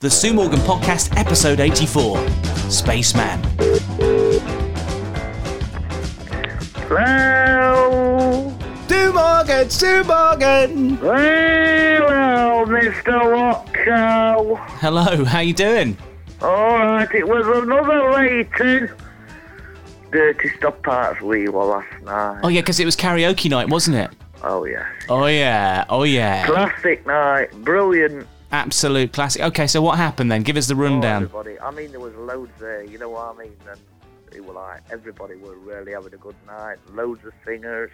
The Sue Morgan Podcast, episode 84 Spaceman. Hello. Sue Morgan, Sue Morgan. Hello, Mr. Watcho. Hello, how you doing? All right, it was another Leighton. Dirty Stuff Parts we were last night. Oh yeah, because it was karaoke night, wasn't it? Oh, yeah. Oh yeah, oh yeah. Classic night. Brilliant. Absolute classic. Okay, so what happened then? Give us the rundown. Everybody. I mean, there was loads there, you know what I mean? And it was like, everybody were really having a good night. Loads of singers.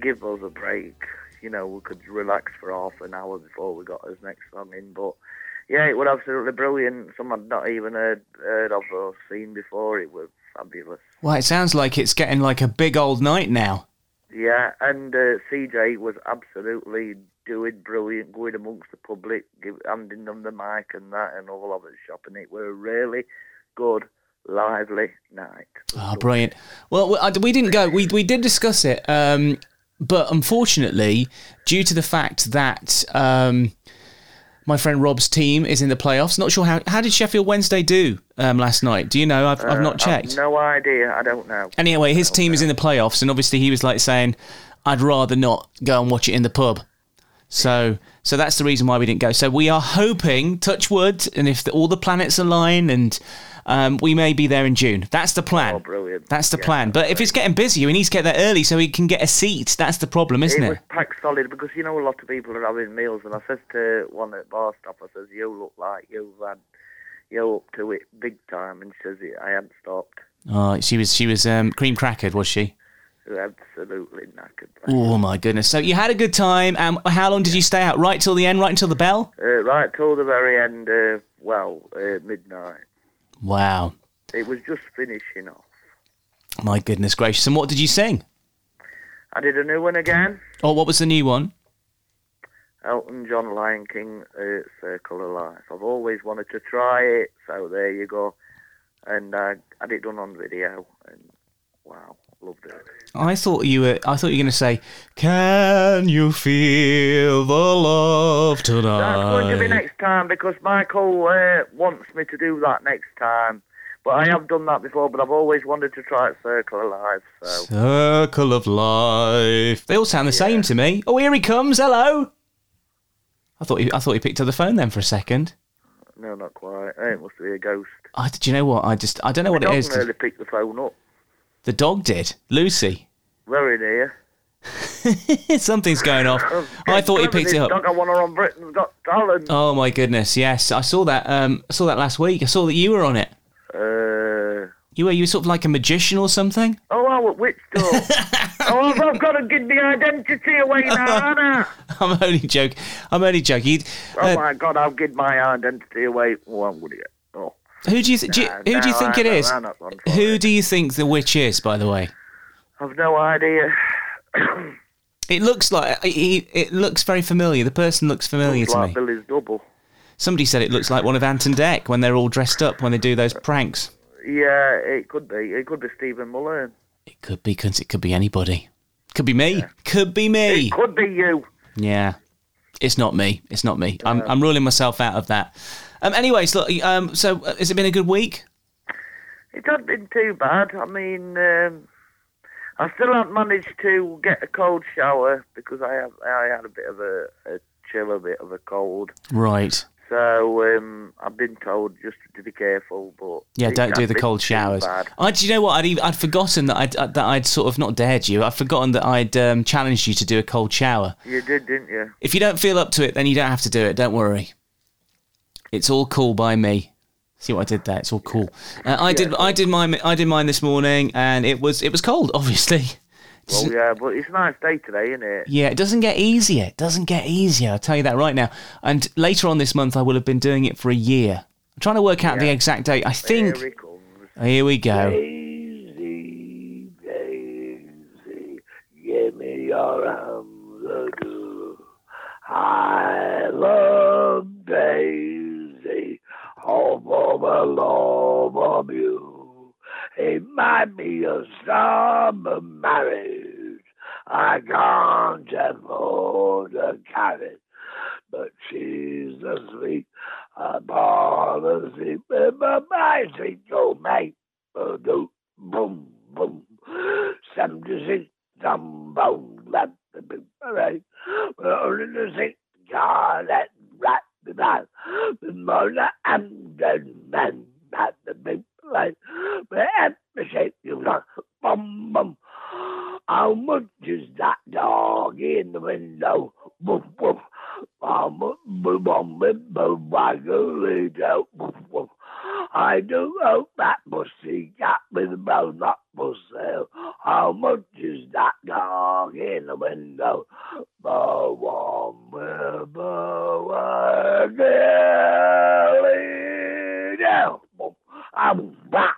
Give us a break. You know, we could relax for half an hour before we got his next song in. But yeah, it was absolutely brilliant. Some I'd not even heard, heard of or seen before. It was fabulous. Well, it sounds like it's getting like a big old night now. Yeah, and uh, CJ was absolutely doing brilliant, going amongst the public, give, handing them the mic and that, and all of it shopping. It were a really good, lively night. Oh, brilliant. Well, we- didn't go. We we did discuss it, um, but unfortunately, due to the fact that um, my friend Rob's team is in the playoffs, not sure how. How did Sheffield Wednesday do um, last night? Do you know? I've I've not Uh, I've checked. no idea. I don't know. Anyway, his team is in the playoffs, and obviously he was like saying, "I'd rather not go and watch it in the pub." So, so that's the reason why we didn't go. So we are hoping, touch wood, and if the, all the planets align, and um, we may be there in June. That's the plan. Oh, brilliant. That's the Yeah, plan. But if it's getting busy, we need to get there early so we can get a seat. That's the problem, isn't It it? was packed solid because you know a lot of people are having meals, and I says to one at bar stop, I says, "You look like you've had you up to it big time," and she says, "I hadn't stopped." Oh, she was she was um, cream crackered, was she? Absolutely knackered. Oh my goodness! So you had a good time. Um, how long did you stay out? Right till the end? Right until the bell? Uh, right till the very end, uh, well, uh, midnight. Wow! It was just finishing off. My goodness gracious! And what did you sing? I did a new one again. Oh, what was the new one? Elton John, Lion King, uh, Circle of Life. I've always wanted to try it, so there you go. And I had it done on video, and wow, loved it. I thought you were. I thought you were going to say, "Can you feel the love tonight?" That's going to be next time because Michael uh, wants me to do that next time. But I have done that before, but I've always wanted to try it Circle of Life, so. Circle of life. They all sound the same to me. Oh, here he comes. Hello. I thought he, I thought he picked up the phone then for a second. No, not quite. It must be a ghost. I, do you know what? I just I don't know what it Doesn't is. to- really pick the phone up. The dog did. Lucy. Very near. Something's going off. I thought he picked it up. Dog I want her on Britain's Got Talent. Oh my goodness! Yes, I saw that. Um, I saw that last week. I saw that you were on it. Uh, You were you were sort of like a magician or something. oh, I was which dog? oh, I've got to give the identity away now, Anna. I'm only joking. I'm only joking. Oh Uh, my God, I'll give my identity away. Oh, I'm gonna get. Who do you th- do you, who do you think I it is? I'm not one for Who do you think the witch is? By the way, I've no idea. it looks like he. It looks very familiar. The person looks familiar Looks to like me. Billy's double. Somebody said it looks like one of Ant and Dec when they're all dressed up when they do those pranks. Yeah, it could be. It could be Stephen Mulhern. It could be, cause it could be anybody. Could be me. Could be me. It could be you. Yeah, it's not me. It's not me. I'm, I'm ruling myself out of that. Um, anyways, look. Um, so uh, has it been a good week? It hasn't been too bad. I mean, um, I still haven't managed to get a cold shower because I have I had a bit of a, a chill, a bit of a cold. Right. So um, I've been told just to be careful, but Yeah, don't do the cold showers. I, do you know what? I'd, even, I'd forgotten that I'd uh, that I'd sort of not dared you. I'd forgotten that I'd um, challenged you to do a cold shower. You did, didn't you? If you don't feel up to it, then you don't have to do it. Don't worry. It's all cool by me. See what I did there? It's all cool. Uh, I did. I did mine. I did mine this morning, and it was it was cold. Obviously. Well, yeah, but it's a nice day today, isn't it? Yeah, it doesn't get easier. It doesn't get easier. I'll tell you that right now. And later on this month, I will have been doing it for a year. I'm trying to work out the exact date. I think. Here. Here we go. Daisy, Daisy, give me your arms. I love Daisy, all for the love of you. It might be a summer marriage. I can't afford a carrot, but she's the sweet a policy with my bicycle, mate. Oh, do, boom, boom. 76 some bones left the big parade. We're only the six car that right behind. The mother and the men at the big parade. But at the shape you like, bum, bum. How much is that dog in the window? Woof, woof. Boom, boom, boom, boom, waggle it out. Woof, woof. I do hope that pussy cat with the nut for sale. How much is that dog in the window? The one with the waggle down. I'm back.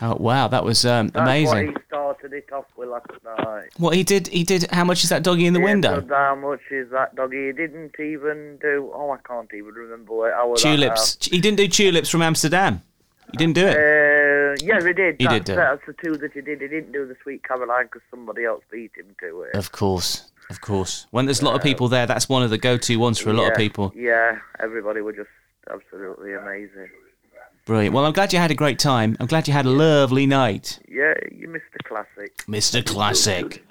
Oh wow, that was um, amazing. what he started it off with last night. What he did, he did. How much is that doggy in the Yeah, window? How much is that doggy? He didn't even do. Oh, I can't even remember what. How was that Tulips. He didn't do tulips from Amsterdam. He didn't do it. Uh, yeah, he did. He that's, did do it. That's the two that he did. He didn't do the Sweet Caroline because somebody else beat him to it. Of course, of course. When there's a lot of people there, that's one of the go-to ones for a lot yeah, of people. Yeah, everybody were just absolutely amazing. Brilliant. Well, I'm glad you had a great time. I'm glad you had a lovely night, Yeah, you missed the classic. Mr. Classic.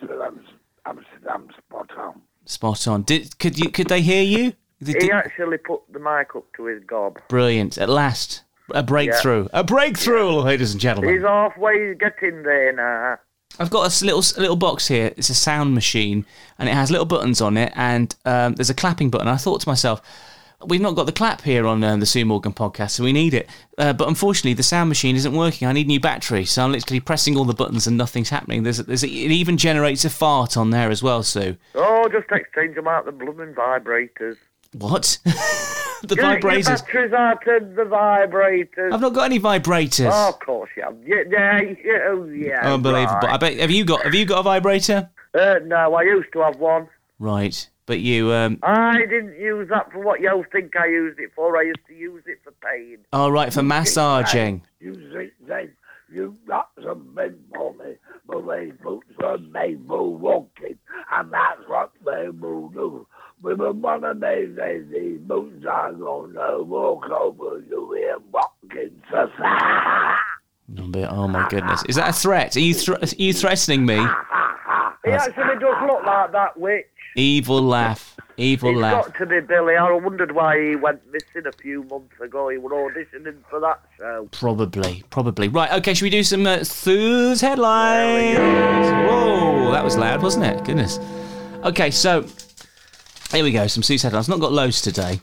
Amsterdam spot on. Spot on. Did could you could they hear you? Did- He did- actually put the mic up to his gob. brilliant. At last, a breakthrough. A breakthrough, ladies and gentlemen. He's halfway getting there now. I've got a s- little a little box here. It's a sound machine, and it has little buttons on it, and um, there's a clapping button. I thought to myself, we've not got the clap here on um, the Sue Morgan podcast, so we need it. Uh, but unfortunately, the sound machine isn't working. I need a new battery, so I'm literally pressing all the buttons and nothing's happening. There's, there's it even generates a fart on there as well, Sue. Oh, just exchange them out the blooming vibrators. What? the vibrators. your batteries out of the vibrators. I've not got any vibrators. Oh, of course you have. Yeah, yeah, yeah, oh, yeah. Unbelievable. I bet. Have you got? Have you got a vibrator? Uh, no, I used to have one. Right, but you. Um, I didn't use that for what y'all think I used it for. I used to use it for pain. all right for massaging. You see, say, you got some men for me, but they boots were made for walking, and that's what they will do. With one of these days, these boots are gonna walk over you in walking society. Oh, oh my goodness! Is that a threat? Are you thr- are you threatening me? He actually does look like that witch. Evil laugh. Evil He's laugh. got to be Billy. I wondered why he went missing a few months ago. He was auditioning for that show. Probably. Probably. Right. Okay. Should we do some uh, Sue's headlines? Whoa, that was loud, wasn't it? Goodness. Okay. So here we go. Some Sue's headlines. Not got loads today.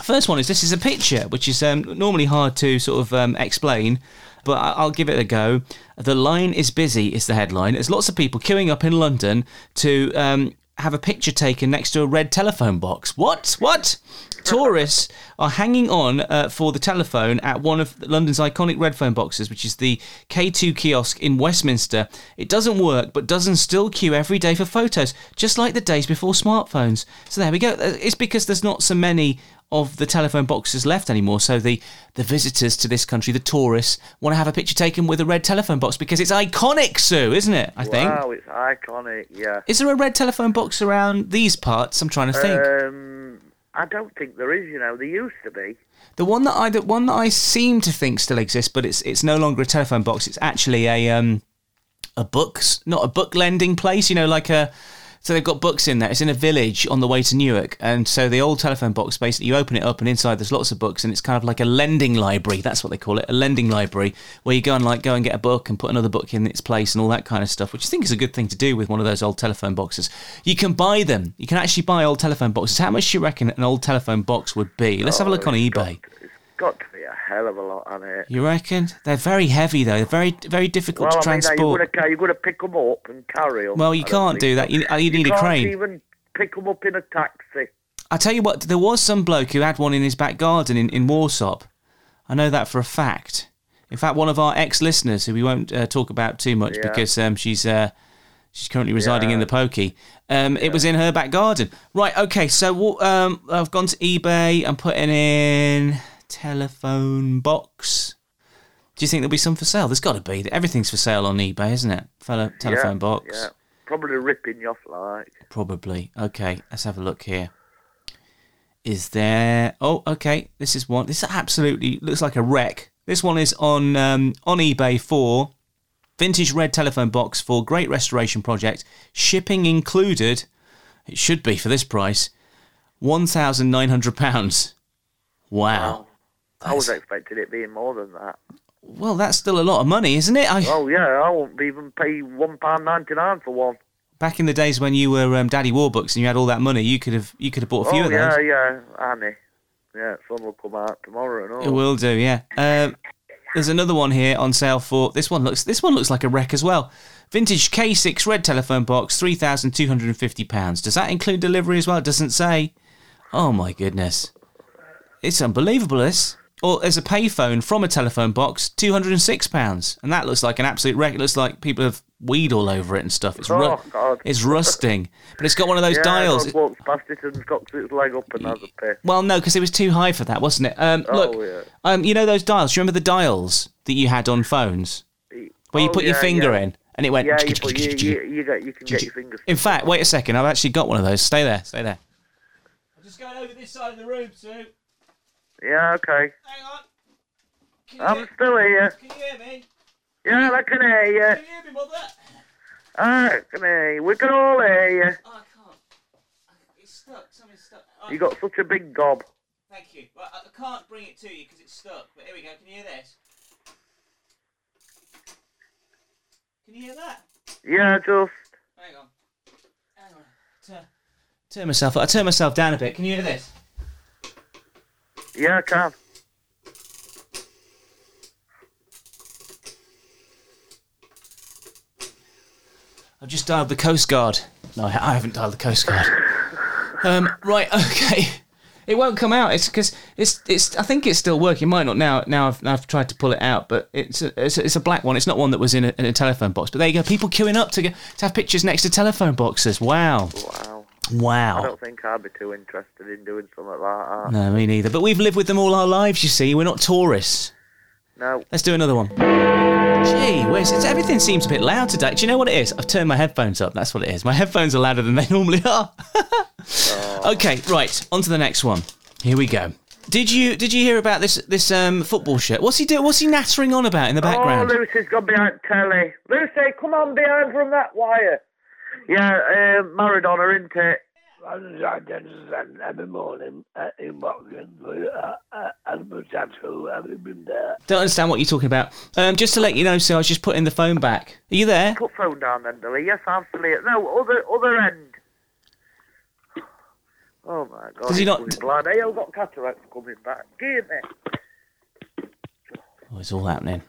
First one is this is a picture, which is um, normally hard to sort of um, explain, but I- I'll give it a go. The line is busy is the headline. There's lots of people queuing up in London to um, have a picture taken next to a red telephone box. What? What? Tourists are hanging on uh, for the telephone at one of London's iconic red phone boxes, which is the K2 kiosk in Westminster. It doesn't work, but doesn't still queue every day for photos, just like the days before smartphones. So there we go. Uh, It's because there's not so many of the telephone boxes left anymore. So the, the visitors to this country, the tourists, want to have a picture taken with a red telephone box because it's iconic, Sue, isn't it? I think. Wow, it's iconic. Yeah. Is there a red telephone box around these parts? I'm trying to think. Um, I don't think there is. You know, there used to be. The one that I the one that I seem to think still exists, but it's it's no longer a telephone box. It's actually a um a books, not a book lending place. You know, like a so they've got books in there. It's in a village on the way to Newark, and so the old telephone box basically you open it up and inside there's lots of books, and it's kind of like a lending library. That's what they call it, a lending library, where you go and like go and get a book and put another book in its place and all that kind of stuff, which I think is a good thing to do with one of those old telephone boxes. You can buy them. You can actually buy old telephone boxes. How much do you reckon an old telephone box would be? Let's have a look on Oh, eBay. It's got to be a hell of a lot on it. You reckon? They're very heavy though. They're very very difficult Well, to I mean, transport. gonna you're gonna pick them up and carry them. Well, you can't do that. You, uh, you need a can't crane. even pick them up in a taxi. I tell you what, there was some bloke who had one in his back garden in, in Warsop. I know that for a fact. In fact, one of our ex-listeners, who we won't uh, talk about too much Yeah. because um, she's uh, she's currently residing in the Pokey. Um, It was in her back garden. Right. Okay. So um, I've gone to eBay. I'm putting in telephone box. Do you think there'll be some for sale? There's got to be. Everything's for sale on eBay, isn't it? Fellow telephone yeah, box. Yeah, probably ripping you off like. Probably. Okay, let's have a look here. is there? Oh, okay. This is one. This absolutely looks like a wreck. This one is on um, on eBay for vintage red telephone box for great restoration project, shipping included. It should be for this price, one thousand nine hundred pounds. Wow. I was expecting it being more than that. Well, that's still a lot of money, isn't it? I, Oh yeah, I won't even pay one pound ninety nine for one. back in the days when you were um, Daddy Warbucks and you had all that money, you could have you could have bought a few oh of those. yeah, yeah, Annie. Yeah, sun will come out tomorrow and all. It will do, yeah. Um, there's another one here on sale for this one looks this one looks like a wreck as well. Vintage K6 red telephone box, three thousand two hundred and fifty pounds. Does that include delivery as well? It doesn't say. Oh my goodness, it's unbelievable. This. Or there's a payphone from a telephone box, two hundred and six pounds, and that looks like an absolute wreck. It looks like people have weed all over it and stuff. It's ru- Oh, God. it's rusting, but it's got one of those yeah, dials. dog walks past it and got its leg up and has a piss. Well, no, because it was too high for that, wasn't it? Um, Oh, look, yeah. um, you know those dials. Do you remember the dials that you had on phones, where you Oh, put your finger yeah. in and it went? Yeah, you, put, you, you, you, get, you can get your fingers. In fact, wait a second. I've actually got one of those. Stay there. Stay there. I'm just going over this side of the room, Sue. Yeah, okay. Hang on. Can I'm still here. can you hear me? Yeah, I can hear you. Can you hear me, mother? I can hear you. We can all hear you. Oh, I can't. It's stuck. Something's stuck. Oh, You got such a big gob. Thank you. I I can't bring it to you because it's stuck. But here we go. Can you hear this? Can you hear that? Yeah, just. Hang on. Hang on. Turn, turn myself. I turn myself down a bit. Can you hear this? Yeah, I can. I've just dialed the Coast Guard. No, I haven't dialed the Coast Guard. Um, right, okay. It won't come out. It's because it's it's. I think it's still working. It might not now. Now I've, I've tried to pull it out, but it's a, it's a, it's a black one. It's not one that was in a, in a telephone box. But there you go. People queuing up to get, to have pictures next to telephone boxes. Wow, Wow. I don't think I'd be too interested in doing something like that. No, me neither. But we've lived with them all our lives. You see, we're not tourists. No. Let's do another one. Gee, where's it's, everything seems a bit loud today. Do you know what it is? I've turned my headphones up. That's what it is. My headphones are louder than they normally are. Okay, right. On to the next one. Here we go. Did you did you hear about this this um football shirt? What's he doing? What's he nattering on about in the background? Oh, Lucy's gone behind telly. Lucy, come on behind from that wire. Yeah, uh, Maradona, isn't it? every morning uh, in Watkins uh, uh, and potato having been there. Don't understand what you're talking about. Um, just to let you know, so I was just putting the phone back. Are you there? Put phone down then, Billy. Yes, absolutely. No, other other end. Oh my God. Does he not- going Blind. Hey, I've got cataracts coming back. Give me. Oh, it's all happening.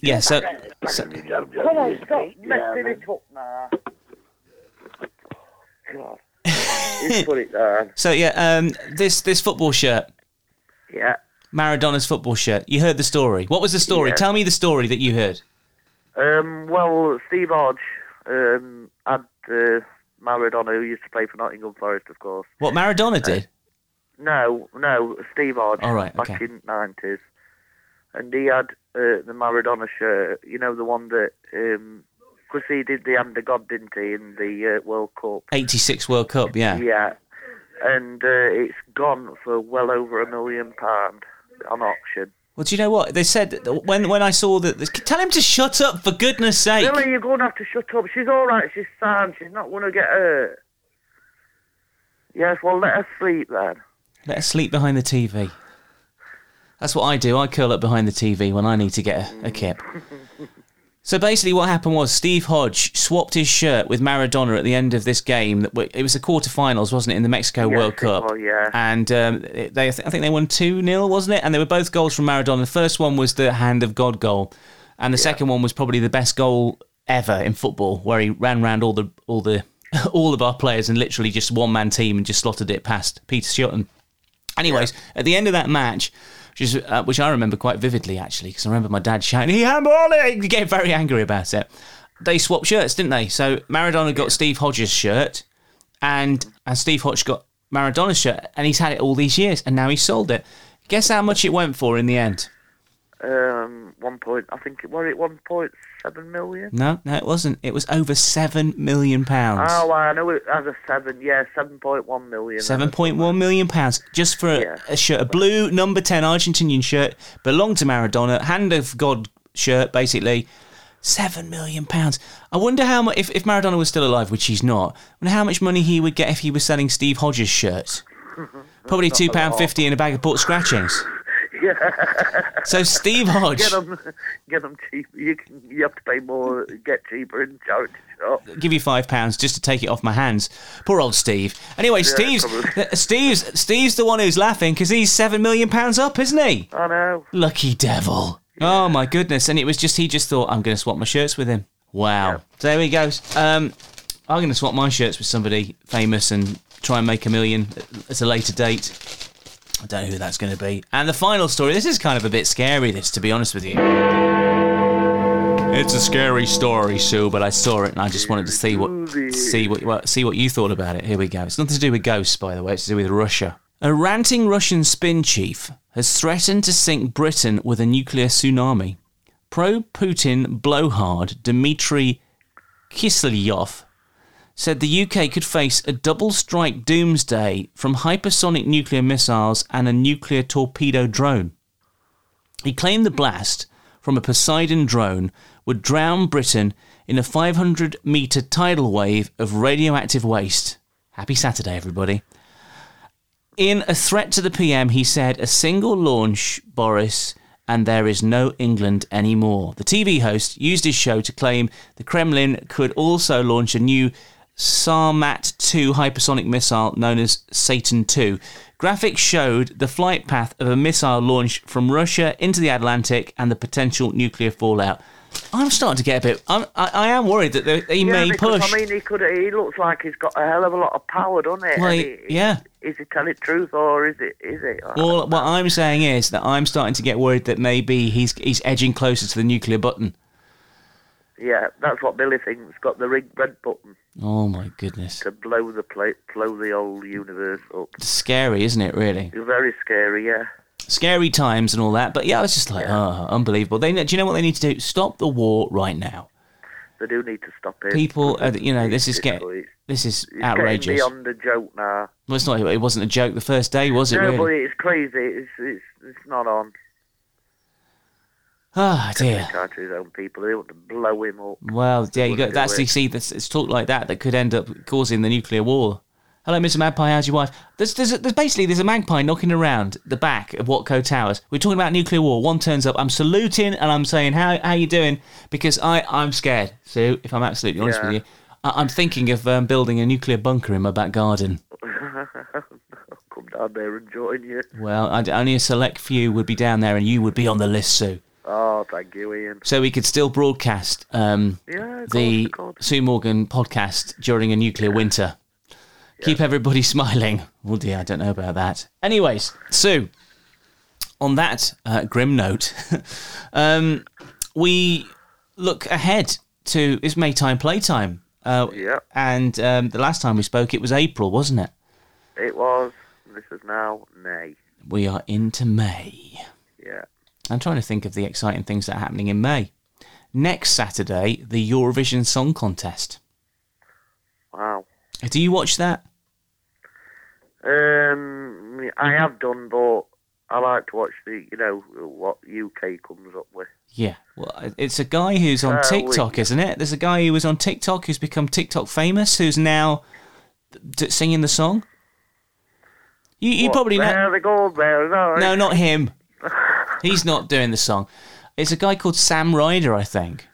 Yeah. So, so Come on, stop messing it up now. God. He's put it down. so yeah. Um, this this football shirt, Yeah. Maradona's football shirt. You heard the story. What was the story? Yeah. Tell me the story that you heard. Um, well, Steve Hodge um, had uh, Maradona, who used to play for Nottingham Forest, of course. What Maradona did? No, no, Steve Hodge. All right, back okay. in nineties, and he had uh, the Maradona shirt. You know the one that because he did the under God, didn't he, in the uh, World Cup? 86 World Cup. Yeah. Yeah, and uh, it's gone for well over a million pound on auction. Well, do you know what they said that when when I saw that? Tell him to shut up for goodness sake. Billy, you're going to have to shut up. She's all right. She's sound. She's not going to get hurt. Yes, well, let her sleep then. Let her sleep behind the TV. That's what I do. I curl up behind the TV when I need to get a, a kip. So basically, what happened was Steve Hodge swapped his shirt with Maradona at the end of this game. That It was the quarterfinals, wasn't it, in the Mexico Yes, World Cup? was, yeah. And um, they, I think they won two 0 wasn't it? And they were both goals from Maradona. The first one was the hand of God goal, and the second one was probably the best goal ever in football, where he ran round all the all the all of our players and literally just one man team and just slotted it past Peter Shilton. Anyways, at the end of that match, which, is, uh, which I remember quite vividly actually, because I remember my dad shouting, "He handballed it!" He get very angry about it. They swapped shirts, didn't they? So Maradona got Steve Hodges' shirt, and and Steve Hodge got Maradona's shirt, and he's had it all these years, and now he sold it. Guess how much it went for in the end? Um, one point. I think it was it one point seven million? No, no, it wasn't. It was over seven million pounds. Oh, I know it as a seven. Yeah, seven point one million. Seven point one million pounds just for a, Yeah. a shirt, a blue number ten Argentinian shirt, belonged to Maradona, hand of God shirt, basically. Seven million pounds. I wonder how much if, if Maradona was still alive, which he's not. I wonder how much money he would get if he was selling Steve Hodges shirts. Probably two pound fifty in a bag of port scratchings. Yeah, So Steve Hodge, get them, get them cheap. You can, you have to pay more, get cheaper in charity shop. give you five pounds just to take it off my hands. Poor old Steve. Anyway, Steve's probably. Steve's Steve's the one who's laughing because he's seven million pounds up, isn't he? I know. Lucky devil. Oh my goodness! And it was just he just thought I'm going to swap my shirts with him. Wow. So there he goes. Um, I'm going to swap my shirts with somebody famous and try and make a million at a later date. I don't know who that's going to be. And the final story. This is kind of a bit scary. This, to be honest with you. It's a scary story, Sue, but I saw it and I just wanted to see what see what, what see what you thought about it. Here we go. It's nothing to do with ghosts, by the way. It's to do with Russia. A ranting Russian spin chief has threatened to sink Britain with a nuclear tsunami. Pro-Putin blowhard Dmitry Kiselyov said the UK could face a double strike doomsday from hypersonic nuclear missiles and a nuclear torpedo drone. He claimed the blast from a Poseidon drone would drown Britain in a 500 metre tidal wave of radioactive waste. Happy Saturday, everybody. In a threat to the PM, he said, A single launch, Boris, and there is no England anymore. The TV host used his show to claim the Kremlin could also launch a new Sarmat 2 hypersonic missile known as Satan 2. Graphics showed the flight path of a missile launched from Russia into the Atlantic and the potential nuclear fallout. I'm starting to get a bit. I'm, I, I am worried that they, they Yeah, may because, push. I mean, he could. He looks like he's got a hell of a lot of power, doesn't it? Well, he- he- yeah. Is he telling the truth or is it? Is it? Well, what. I'm saying is that I'm starting to get worried that maybe he's he's edging closer to the nuclear button. Yeah, that's what Billy thinks. Got the ring red button Oh my goodness, to blow the plate, blow the whole universe up. it's scary, isn't it? Really It's very scary. Yeah. scary times and all that. But yeah, I was just like, oh, unbelievable. They, do you know what they need to do? Stop the war right now. They do need to stop it. People, uh, you know, this is get this is it's outrageous. Beyond the joke now. Well, it's not. It wasn't a joke the first day, was it? no, but it's crazy. It's it's it's not on. Ah, He dear. his own people. They want to blow him up. Well, yeah, you got that's you see, this, it's talk like that that could end up causing the nuclear war. Hello, Mr. Magpie. How's your wife? There's, there's, there's basically there's a magpie knocking around the back of Watco Towers. We're talking about nuclear war. One turns up. I'm saluting and I'm saying how how you doing because I I'm scared. So if I'm absolutely honest Yeah. with you, I, I'm thinking of um, building a nuclear bunker in my back garden. Come down there and join you. Well, I'd, only a select few would be down there, and you would be on the list, Sue. Oh, thank you, Ian. So we could still broadcast um, Yeah, the course. Sue Morgan podcast during a nuclear winter. Keep everybody smiling. Oh dear, I don't know about that. Anyways, Sue, on that uh, grim note, um, we look ahead to it's Maytime Playtime. Uh, Yeah. And um, the last time we spoke, it was April, wasn't it? It was. This is now May. We are into May. Yeah. I'm trying to think of the exciting things that are happening in May. Next Saturday, the Eurovision Song Contest. Wow. Do you watch that? Um, I have done, but I like to watch the, you know, what UK comes up with. Yeah. Well, it's a guy who's on Uh, we- TikTok, isn't it? There's a guy who was on TikTok who's become TikTok famous, who's now d- singing the song. You, you What, probably know. There they go, there. No, No, not him. He's not doing the song. It's a guy called Sam Ryder, I think.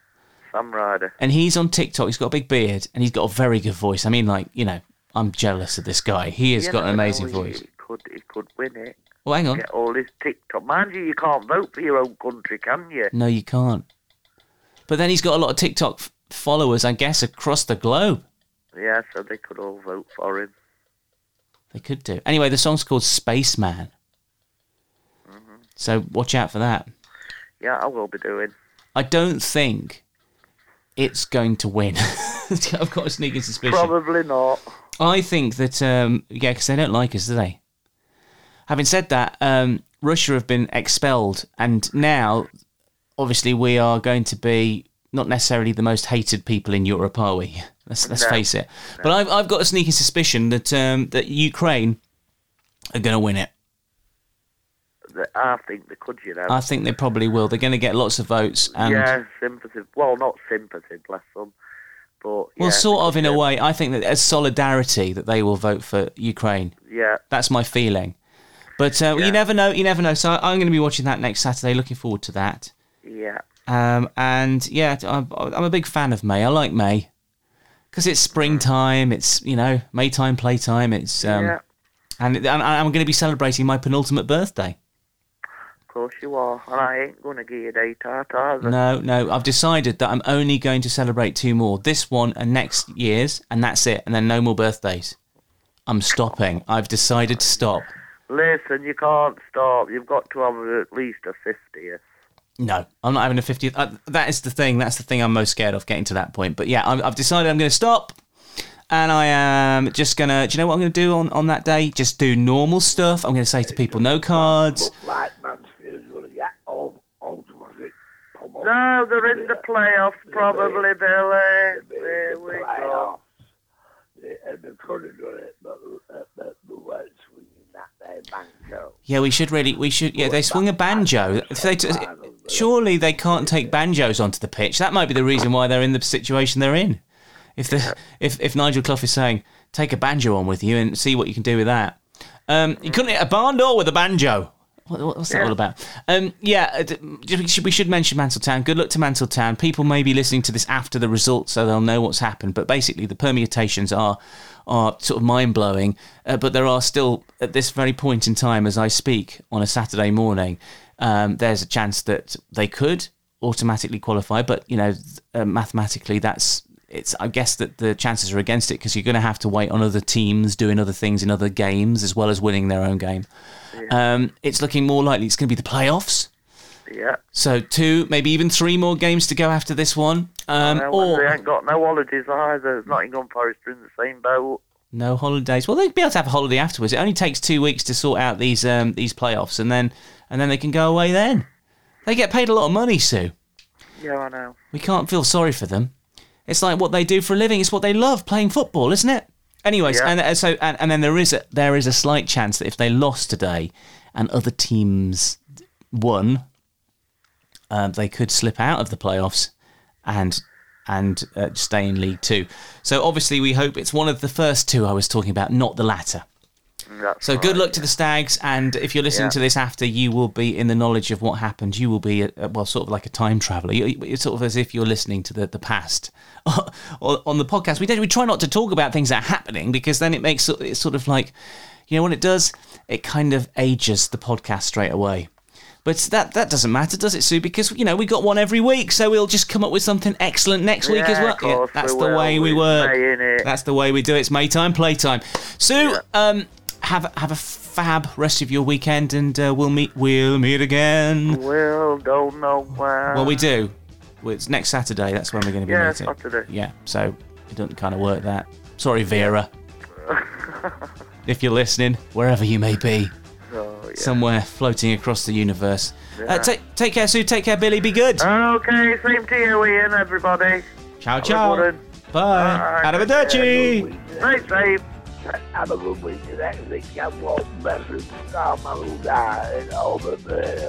Sam Ryder. And he's on TikTok. He's got a big beard and he's got a very good voice. I mean, like, you know, I'm jealous of this guy. He has You got an amazing voice. He could, he could win it. Well, hang on. Get all this TikTok. Mind you, you can't vote for your own country, can you? No, you can't. But then he's got a lot of TikTok f- followers, I guess, across the globe. Yeah, so they could all vote for him. They could do. Anyway, the song's called Spaceman. So watch out for that. Yeah, I will be doing. I don't think it's going to win. I've got a sneaking suspicion. Probably not. I think that, um, yeah, because they don't like us, do they? Having said that, um, Russia have been expelled, and now, obviously, we are going to be not necessarily the most hated people in Europe, are we? Let's let's No. face it. But I've I've got a sneaking suspicion that um, that Ukraine are going to win it. I think they could, you know. I think they probably will. They're going to get lots of votes, and yeah, sympathy. Well, not sympathy, bless them. But well, yeah, sort of in a way. I think that as solidarity that they will vote for Ukraine. Yeah, That's my feeling. But uh, Yeah. you never know. You never know. So I'm going to be watching that next Saturday. Looking forward to that. yeah, Um, and yeah, I'm, I'm a big fan of May. I like May because it's springtime. It's you know Maytime playtime. It's um, yeah. and, and I'm going to be celebrating my penultimate birthday. Of course you are, and I ain't gonna give you a date out either. No, no, I've decided that I'm only going to celebrate two more. This one and next year's, and that's it. And then no more birthdays. I'm stopping. I've decided to stop. Listen, you can't stop. You've got to have at least a fiftieth. No, I'm not having a 50th. Uh, that is the thing. That's the thing I'm most scared of getting to that point. But yeah, I'm, I've decided I'm going to stop. And I am just going to, do you know what I'm going to do on, on that day? Just do normal stuff. I'm going to say to people, no cards. Like Mansfield's going to get all automatic. pummel. No, they're in the playoffs, probably, Billy. There we go. Playoffs. They, and they could have done it, but, uh, but the weren't swinging that there banjo. Yeah, we should really, we should, yeah, they swing a banjo. If they t- surely they can't take banjos onto the pitch. That might be the reason why they're in the situation they're in. If the, if, if Nigel Clough is saying, take a banjo on with you and see what you can do with that. Um, you couldn't hit a barn door with a banjo. What, what- what's that all about? Um, yeah, uh, we should- we should mention Mansfield Town. Good luck to Mansfield Town. People may be listening to this after the results, so they'll know what's happened. But basically, the permutations are are sort of mind blowing. Uh, but there are still, at this very point in time, as I speak on a Saturday morning, um, there's a chance that they could automatically qualify. But you know, uh, mathematically, that's it's. I guess that the chances are against it because you're going to have to wait on other teams doing other things in other games as well as winning their own game. Um, it's looking more likely it's going to be the playoffs. Yeah. So two, maybe even three more games to go after this one. Um, No, well, they ain't got no holidays either. Nottingham Forest are in the same boat. no holidays. Well, they'd be able to have a holiday afterwards. It only takes two weeks to sort out these um, these playoffs, and then and then they can go away. Then they get paid a lot of money, Sue. Yeah, I know. We can't feel sorry for them. It's like what they do for a living. It's what they love, playing football, isn't it? Anyways, Yeah. and uh, so and, and then there is a, there is a slight chance that if they lost today and other teams won, um, they could slip out of the playoffs and and uh, stay in League Two. So obviously, we hope it's one of the first two I was talking about, not the latter. That's So good right. luck to the Stags, and if you're listening Yeah. to this after, you will be in the knowledge of what happened. You will be, uh, well, sort of like a time traveller. You- It's sort of as if you're listening to the, the past. on the podcast, we don't, we try not to talk about things that are happening because then it makes it it's sort of like, you know what it does? It kind of ages the podcast straight away. But that that doesn't matter, does it, Sue? Because you know we got one every week, so we'll just come up with something excellent next week as well. course that's we the will. way we work. May. That's the way we do it. It's Maytime, playtime. Sue, Yeah. um, have have a fab rest of your weekend, and uh, we'll meet we'll meet again. Well, don't know when. Well, we do. Well, it's next Saturday. That's when we're going to be Yeah, meeting. Saturday. Yeah, so it doesn't kind of work that. Sorry, Vera. if you're listening, wherever you may be, Oh, yeah. somewhere floating across the universe. Uh, take take care, Sue. Take care, Billy. Be good. Okay, same to you, Ian, everybody. ciao, ciao. Bye. Bye. Arrivederci. Stay safe. Have a good week next week. Have one message. I'm a little guy and all the day,